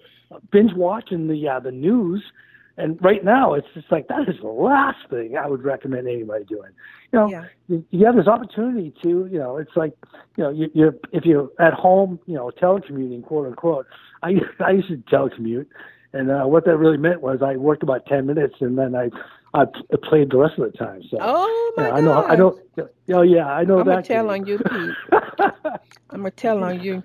binge watching the uh, the news and right now, it's just like that is the last thing I would recommend anybody doing. You know, Yeah. you, you have this opportunity to, you know, it's like, you know, you, you're if you're at home, you know, telecommuting, quote unquote. I I used to telecommute, and uh, what that really meant was I worked about ten minutes, and then I I played the rest of the time. So Oh my know, I know I know. Oh yeah, I know I'm gonna that. tell game. on you, Pete. I'm gonna tell on you.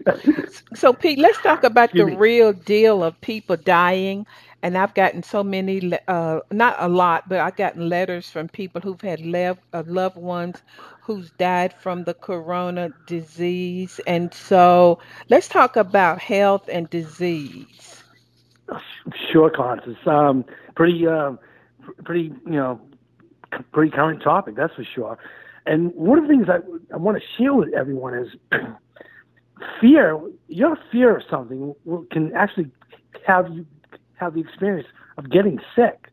So, Pete, let's talk about the me. real deal of people dying. And I've gotten so many, uh, not a lot, but I've gotten letters from people who've had lev- uh, loved ones who's died from the corona disease. And so, let's talk about health and disease. Sure, Constance. Um, pretty, um, pretty, you know, pretty current topic, that's for sure. And one of the things I, I want to share with everyone is fear. Your fear of something can actually have you have the experience of getting sick.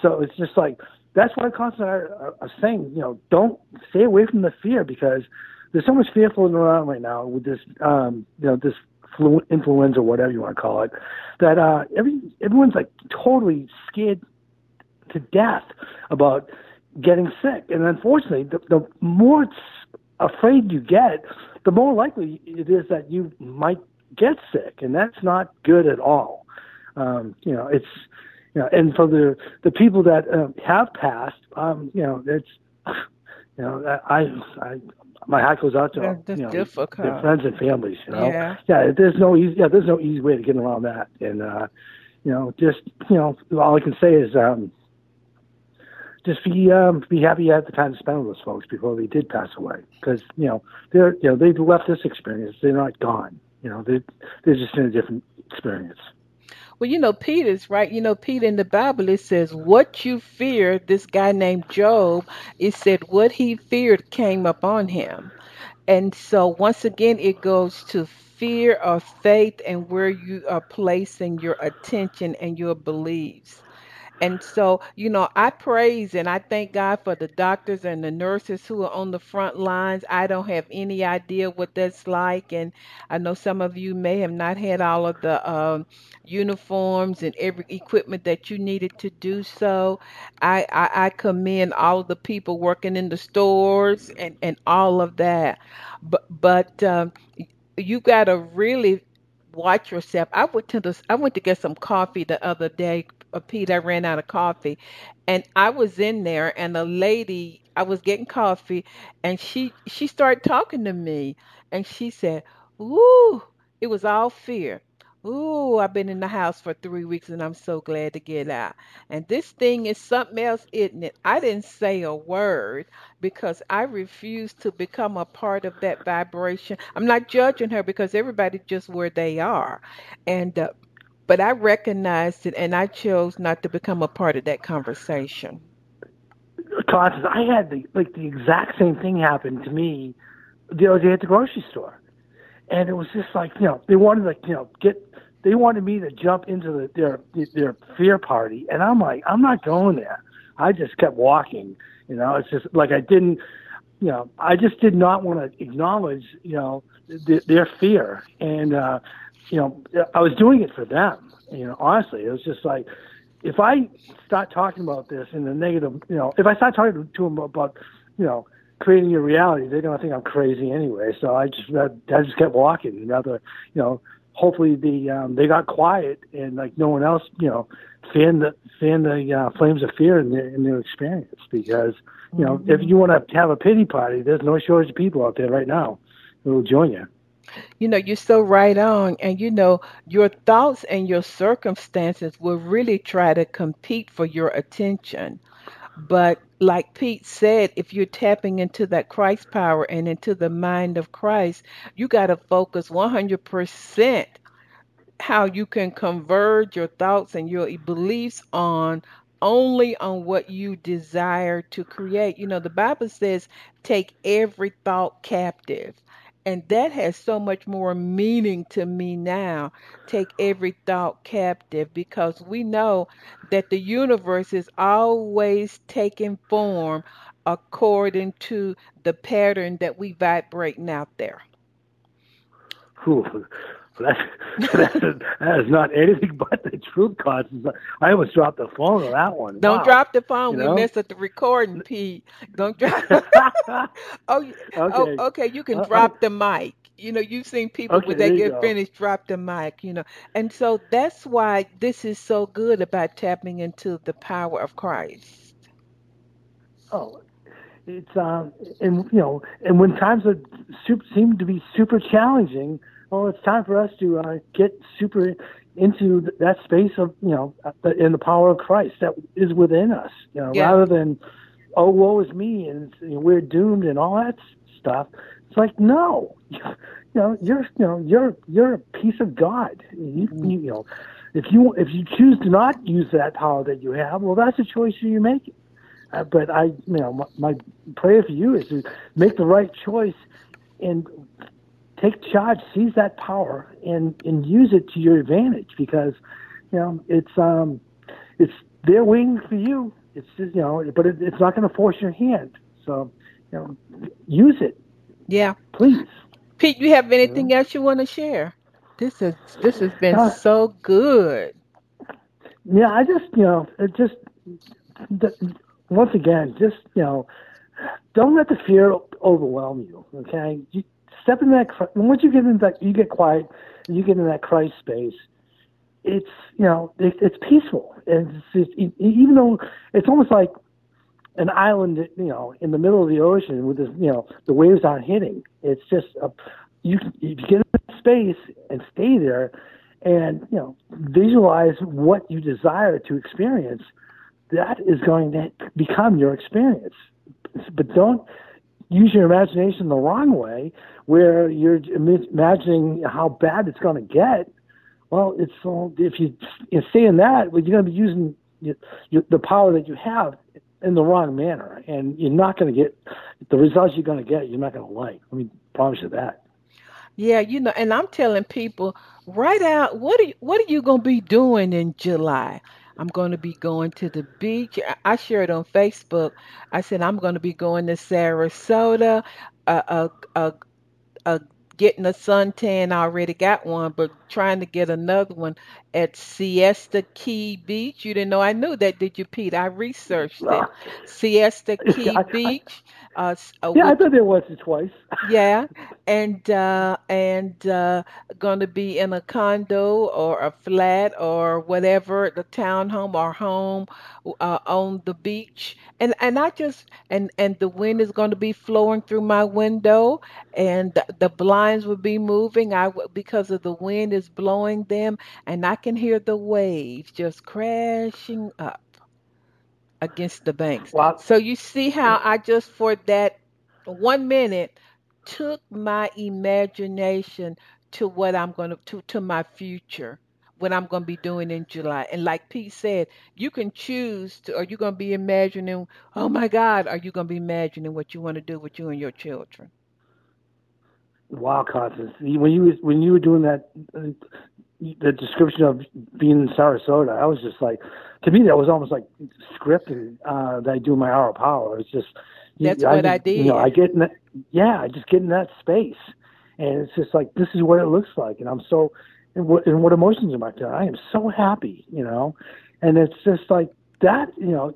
So it's just like that's why Constance and I are saying, you know, don't stay away from the fear because there's so much fear floating around right now with this, um, you know, this flu- influenza, whatever you want to call it, that uh, every everyone's like totally scared to death about getting sick. And unfortunately, the, the more it's afraid you get, the more likely it is that you might get sick, and that's not good at all. Um, you know, it's you know, and for the the people that uh, have passed, um, you know, it's you know, I, I my hat goes out to you know, difficult. their friends and families. You know, Yeah. yeah, there's no easy, yeah, there's no easy way to get around that, and uh, you know, just you know, all I can say is um, just be um, be happy you had the time to spend with those folks before they did pass away. Because you know they're you know they've left this experience. They're not gone. You know they they're just in a different experience. Well, you know, Peter's right. You know, Peter in the Bible it says, "What you feared." This guy named Job, it said, "What he feared came upon him," and so once again, it goes to fear of faith and where you are placing your attention and your beliefs. And so, you know, I praise and I thank God for the doctors and the nurses who are on the front lines. I don't have any idea what that's like. And I know some of you may have not had all of the um, uniforms and every equipment that you needed to do so. I, I, I commend all of the people working in the stores and, and all of that. But, but um, you got to really watch yourself. I went to I went to get some coffee the other day uh, Pete, I ran out of coffee, and I was in there, and a lady, I was getting coffee, and she she started talking to me, and she said, "Ooh, it was all fear." Ooh, I've been in the house for three weeks and I'm so glad to get out. And this thing is something else, isn't it? I didn't say a word because I refuse to become a part of that vibration. I'm not judging her because everybody just where they are. And uh, but I recognized it and I chose not to become a part of that conversation. Constance, I had the like the exact same thing happen to me the other day at the grocery store, and it was just like you know they wanted like you know get they wanted me to jump into the, their their fear party, and I'm like I'm not going there. I just kept walking. You know, it's just like I didn't. You know, I just did not want to acknowledge, you know, th- their fear, and uh, you know, I was doing it for them. You know, honestly, it was just like if I start talking about this in the negative, you know, if I start talking to them about, you know, creating your reality, they're gonna think I'm crazy anyway. So I just I, just kept walking. And rather, you know, hopefully the um, they got quiet and like no one else, you know, fan the fan the uh, flames of fear in their in their experience. Because you know, mm-hmm. if you want to have a pity party, there's no shortage of people out there right now who will join you. You know, you're so right on. And you know, your thoughts and your circumstances will really try to compete for your attention. But like Pete said, if you're tapping into that Christ power and into the mind of Christ, you got to focus 100% how you can converge your thoughts and your beliefs on only on what you desire to create. You know, the Bible says, take every thought captive. And that has so much more meaning to me now. Take every thought captive because we know that the universe is always taking form according to the pattern that we vibrating out there. That's, that's, that is not anything but the truth, Constance. I almost dropped the phone on that one. Don't wow. drop the phone. You we know? messed up the recording, Pete. Don't drop. oh, oh okay. oh, okay. You can uh, drop uh, the mic. You know, you've seen people okay, when they get go. finished drop the mic. You know, and so that's why this is so good about tapping into the power of Christ. Oh, it's um, and you know, and when times are super, seem to be super challenging well, it's time for us to uh, get super into that space of you know uh, in the power of Christ that is within us. You know, yeah. rather than oh woe is me and you know, we're doomed and all that stuff. It's like no, you know you're you know you're you're a piece of God. You, mm-hmm. you know if you if you choose to not use that power that you have, well, that's a choice you're making. Uh, but I, you know, my, my prayer for you is to make the right choice and take charge, seize that power, and and use it to your advantage because you know it's um it's their wing for you. It's just, you know, but it, it's not going to force your hand. So you know, use it. Yeah, please. Pete, you have anything else you want to share? This is this has been uh, so good. Yeah, I just you know it just the, once again just you know don't let the fear overwhelm you. Okay, you, step in that. Once you get in that, you get quiet. You get in that Christ space. It's you know it, it's peaceful, and it's, it, even though it's almost like an island, you know, in the middle of the ocean with this, you know, the waves aren't hitting. It's just a, you you get in that space and stay there, and you know, visualize what you desire to experience. that is going to become your experience. But don't use your imagination the wrong way, where you're imagining how bad it's going to get. Well, it's all, if you, you stay in that, well, you're going to be using the power that you have in the wrong manner, and you're not going to get the results you're going to get. You're not going to like. Let me promise you that. Yeah, you know, and I'm telling people right out what are you, what are you going to be doing in July? I'm going to be going to the beach. I shared on Facebook. I said I'm going to be going to Sarasota, uh, uh, uh, uh, getting a suntan. I already got one, but trying to get another one at Siesta Key Beach. You didn't know I knew that, did you, Pete? I researched it. Siesta Key Beach. Uh, yeah, I've been there once or twice. yeah, and uh, and uh, going to be in a condo or a flat or whatever, the townhome or home uh, on the beach, and and I just and and the wind is going to be flowing through my window, and the, the blinds will be moving. I because of the wind is blowing them, and I can hear the waves just crashing up against the banks. Wow. So you see how I just for that one minute took my imagination to what I'm going to to to my future, what I'm going to be doing in July. And like Pete said, you can choose to. Are you going to be imagining? Oh my God! Are you going to be imagining what you want to do with you and your children? Wow, Constance, when you when you were doing that, uh, the description of being in Sarasota, I was just like, to me, that was almost like scripted uh, that I do my hour of power. It's just that's I, what I did. You know, I get in that, yeah, I just get in that space, and it's just like this is what it looks like, and I'm so, and what, and what emotions am I feeling? I am so happy, you know, and it's just like that, you know,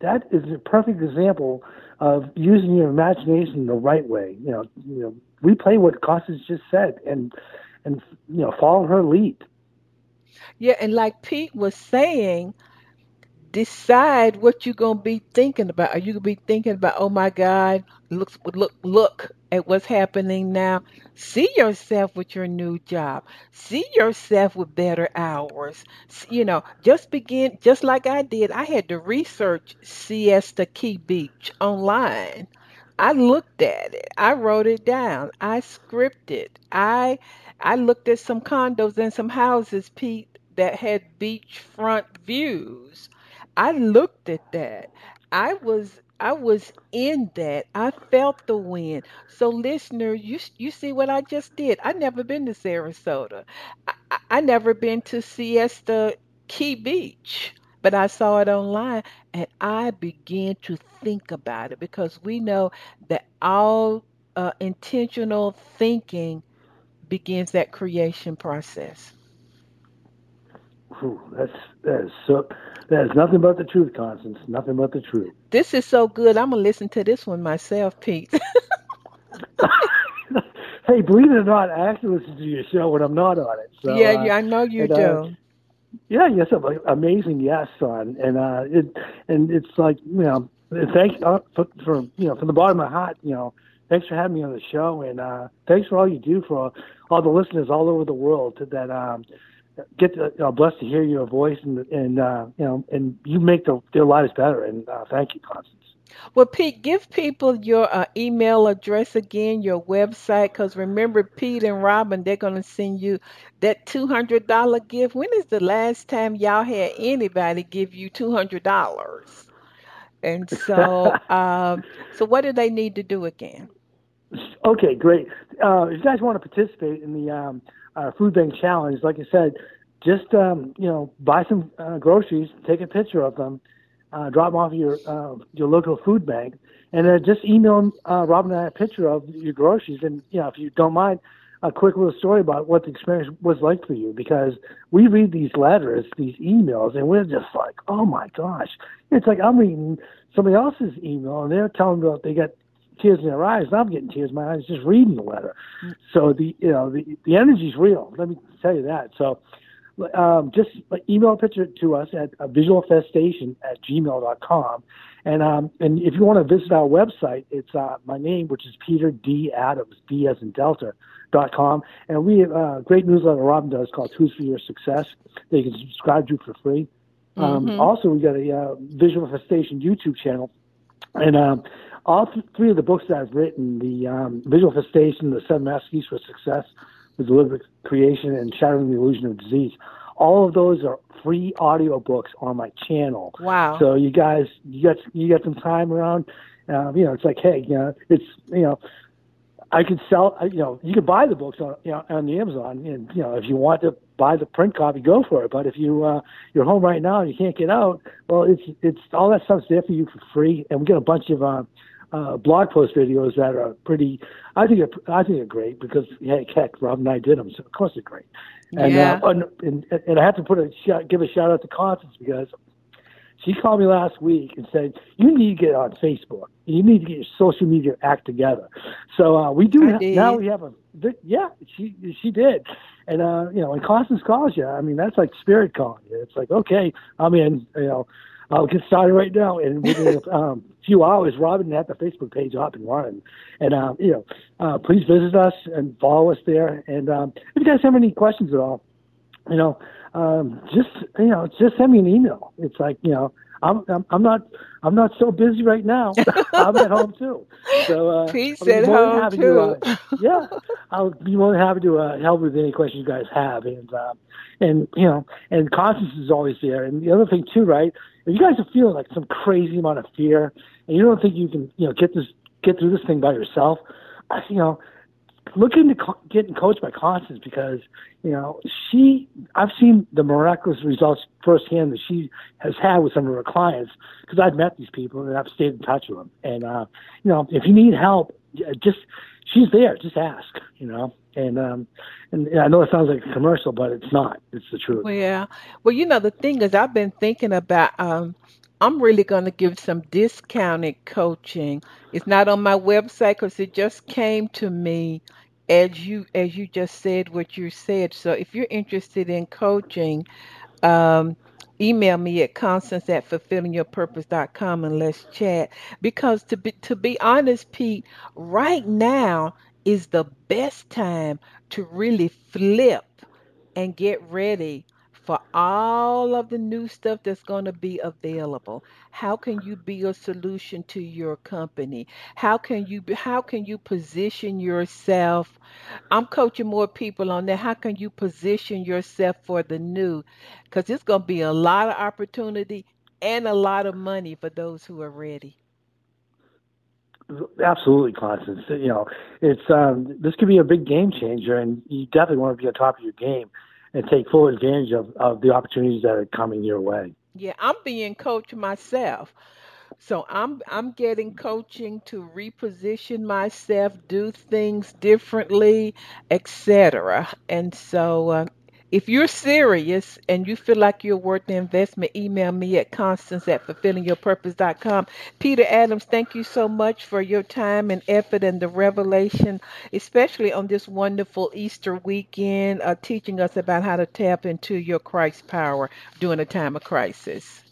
that is a perfect example of using your imagination the right way. You know, you know, replay what Constance just said, and and you know, follow her lead. Yeah, and like Pete was saying, decide what you're gonna be thinking about. Are you gonna be thinking about, oh my God, look look look at what's happening now? See yourself with your new job. See yourself with better hours. You know, just begin just like I did. I had to research Siesta Key Beach online. I looked at it. I wrote it down. I scripted. I I looked at some condos and some houses, Pete, that had beachfront views. I looked at that. I was I was in that. I felt the wind. So, listener, you you see what I just did. I never been to Sarasota. I, I, I never been to Siesta Key Beach, but I saw it online, and I began to think about it because we know that all uh, intentional thinking begins that creation process. That's that is so that is nothing but the truth, Constance. Nothing but the truth. This is so good. I'm gonna listen to this one myself, Pete. hey, believe it or not, I actually listen to your show when I'm not on it. So, yeah, uh, yeah, I know you uh, do. Uh, yeah, yes, amazing yes son, and uh, it and it's like you know, thanks uh, for, for you know from the bottom of my heart, you know, thanks for having me on the show, and uh, thanks for all you do for all, all the listeners all over the world that um, get to, know, blessed to hear your voice and and uh, you know and you make the, their lives better. And uh, thank you, Constance. Well, Pete, give people your uh, email address again, your website, because remember, Pete and Robin, they're going to send you that two hundred dollar gift. When is the last time y'all had anybody give you two hundred dollars? And so, um, so what do they need to do again? Okay, great. Uh, if you guys want to participate in the um, uh, food bank challenge, like I said, just um, you know buy some uh, groceries, take a picture of them, uh, drop them off your uh, your local food bank, and then just email uh, Robin and I a picture of your groceries. And you know if you don't mind, a quick little story about what the experience was like for you because we read these letters, these emails, and we're just like, oh my gosh, it's like I'm reading somebody else's email and they're telling me that they got tears in their eyes. and I'm getting tears in my eyes just reading the letter. So the you know the the energy's real. Let me tell you that. So um, just email a picture to us at uh, visualfestation at gmail.com. And um, and if you want to visit our website, it's uh, my name, which is Peter D. Adams, D as in Delta, dot com. And we have a great newsletter Robin does called Who's for Your Success that you can subscribe to for free. Um, Mhm. Also, we got a uh, Visualfestation YouTube channel, and um, all th- three of the books that I've written, the um, Visualfestation, the seven master keys for success, the deliberate creation, and shattering the illusion of disease. All of those are free audio books on my channel. Wow. So you guys, you got you got some time around. Um, you know, it's like, hey, you know, it's you know, I could sell. You know, you can buy the books on you know on the Amazon, and you know, if you want to buy the print copy, go for it. But if you uh, you're home right now and you can't get out, well, it's it's all that stuff's there for you for free, and we get a bunch of. Uh, uh, blog post videos that are pretty. I think are, I think they're great because hey, heck, Rob and I did them, so of course they're great. And, Yeah. uh, and, and and I have to put a shout, give a shout out to Constance because she called me last week and said you need to get on Facebook. You need to get your social media act together. So uh, we do ha- now. We have a yeah. She she did, and uh, you know when Constance calls you, I mean that's like spirit calling you. It's like okay, I'm in. You know. I'll get started right now, and within a um, few hours, Robin had the Facebook page up and running. And um, you know, uh, please visit us and follow us there. And um, if you guys have any questions at all, you know, um, just you know, just send me an email. It's like you know, I'm I'm, I'm not I'm not so busy right now. I'm at home too. So uh, Pete's at home, too. To, uh, yeah, I'll be more than happy to uh, help with any questions you guys have. And um, and you know, and Constance is always there. And the other thing too, right? You guys are feeling like some crazy amount of fear, and you don't think you can, you know, get this get through this thing by yourself, I- you know, look into co- getting coached by Constance because you know she. I've seen the miraculous results firsthand that she has had with some of her clients because I've met these people and I've stayed in touch with them. And uh, you know, if you need help, just she's there. Just ask. You know, and um, and, I know it sounds like a commercial, but it's not. It's the truth. Well, yeah. Well, you know, the thing is, I've been thinking about, um, I'm really going to give some discounted coaching. It's not on my website because it just came to me as you as you just said what you said. So if you're interested in coaching, um, email me at constance at fulfillingyourpurpose.com and let's chat. Because to be to be honest, Pete, right now is the best time to really flip and get ready for all of the new stuff that's going to be available. How can you be a solution to your company? How can you how can you position yourself? I'm coaching more people on that. How can you position yourself for the new? Cuz it's going to be a lot of opportunity and a lot of money for those who are ready. Absolutely, Constance. You know, it's um, this could be a big game changer, and you definitely want to be on top of your game and take full advantage of, of the opportunities that are coming your way. Yeah, I'm being coached myself. So I'm I'm getting coaching to reposition myself, do things differently, etc. And so uh, if you're serious and you feel like you're worth the investment, email me at constance at fulfillingyourpurpose.com. Peter Adams, thank you so much for your time and effort and the revelation, especially on this wonderful Easter weekend, uh, teaching us about how to tap into your Christ power during a time of crisis.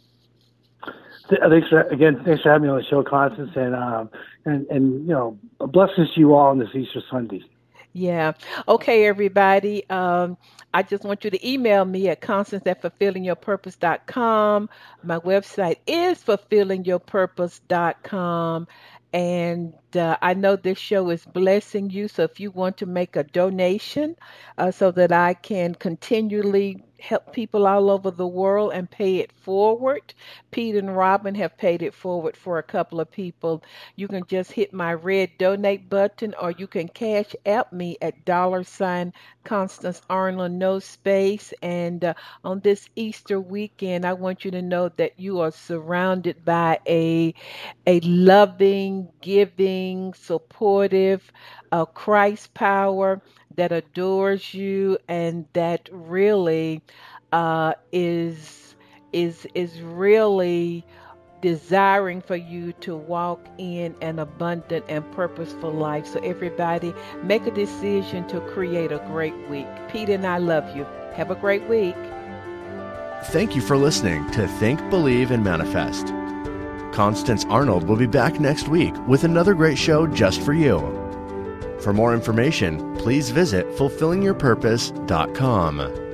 Thanks for, again. Thanks for having me on the show, Constance, and um, and and you know, blessings to you all on this Easter Sunday. Yeah. Okay, everybody. Um, I just want you to email me at constance at fulfillingyourpurpose.com. My website is fulfillingyourpurpose.com. And uh, I know this show is blessing you. So if you want to make a donation uh, so that I can continually help people all over the world and pay it forward, Pete and Robin have paid it forward for a couple of people. You can just hit my red donate button or you can cash app me at dollar sign Constance Arnold, no space. And uh, on this Easter weekend, I want you to know that you are surrounded by a, a loving, giving, supportive, uh, Christ power that adores you and that really uh, is is is really desiring for you to walk in an abundant and purposeful life. So everybody, make a decision to create a great week. Pete and I love you. Have a great week. Thank you for listening to Think, Believe, and Manifest. Constance Arnold will be back next week with another great show just for you. For more information, please visit fulfillingyourpurpose.com.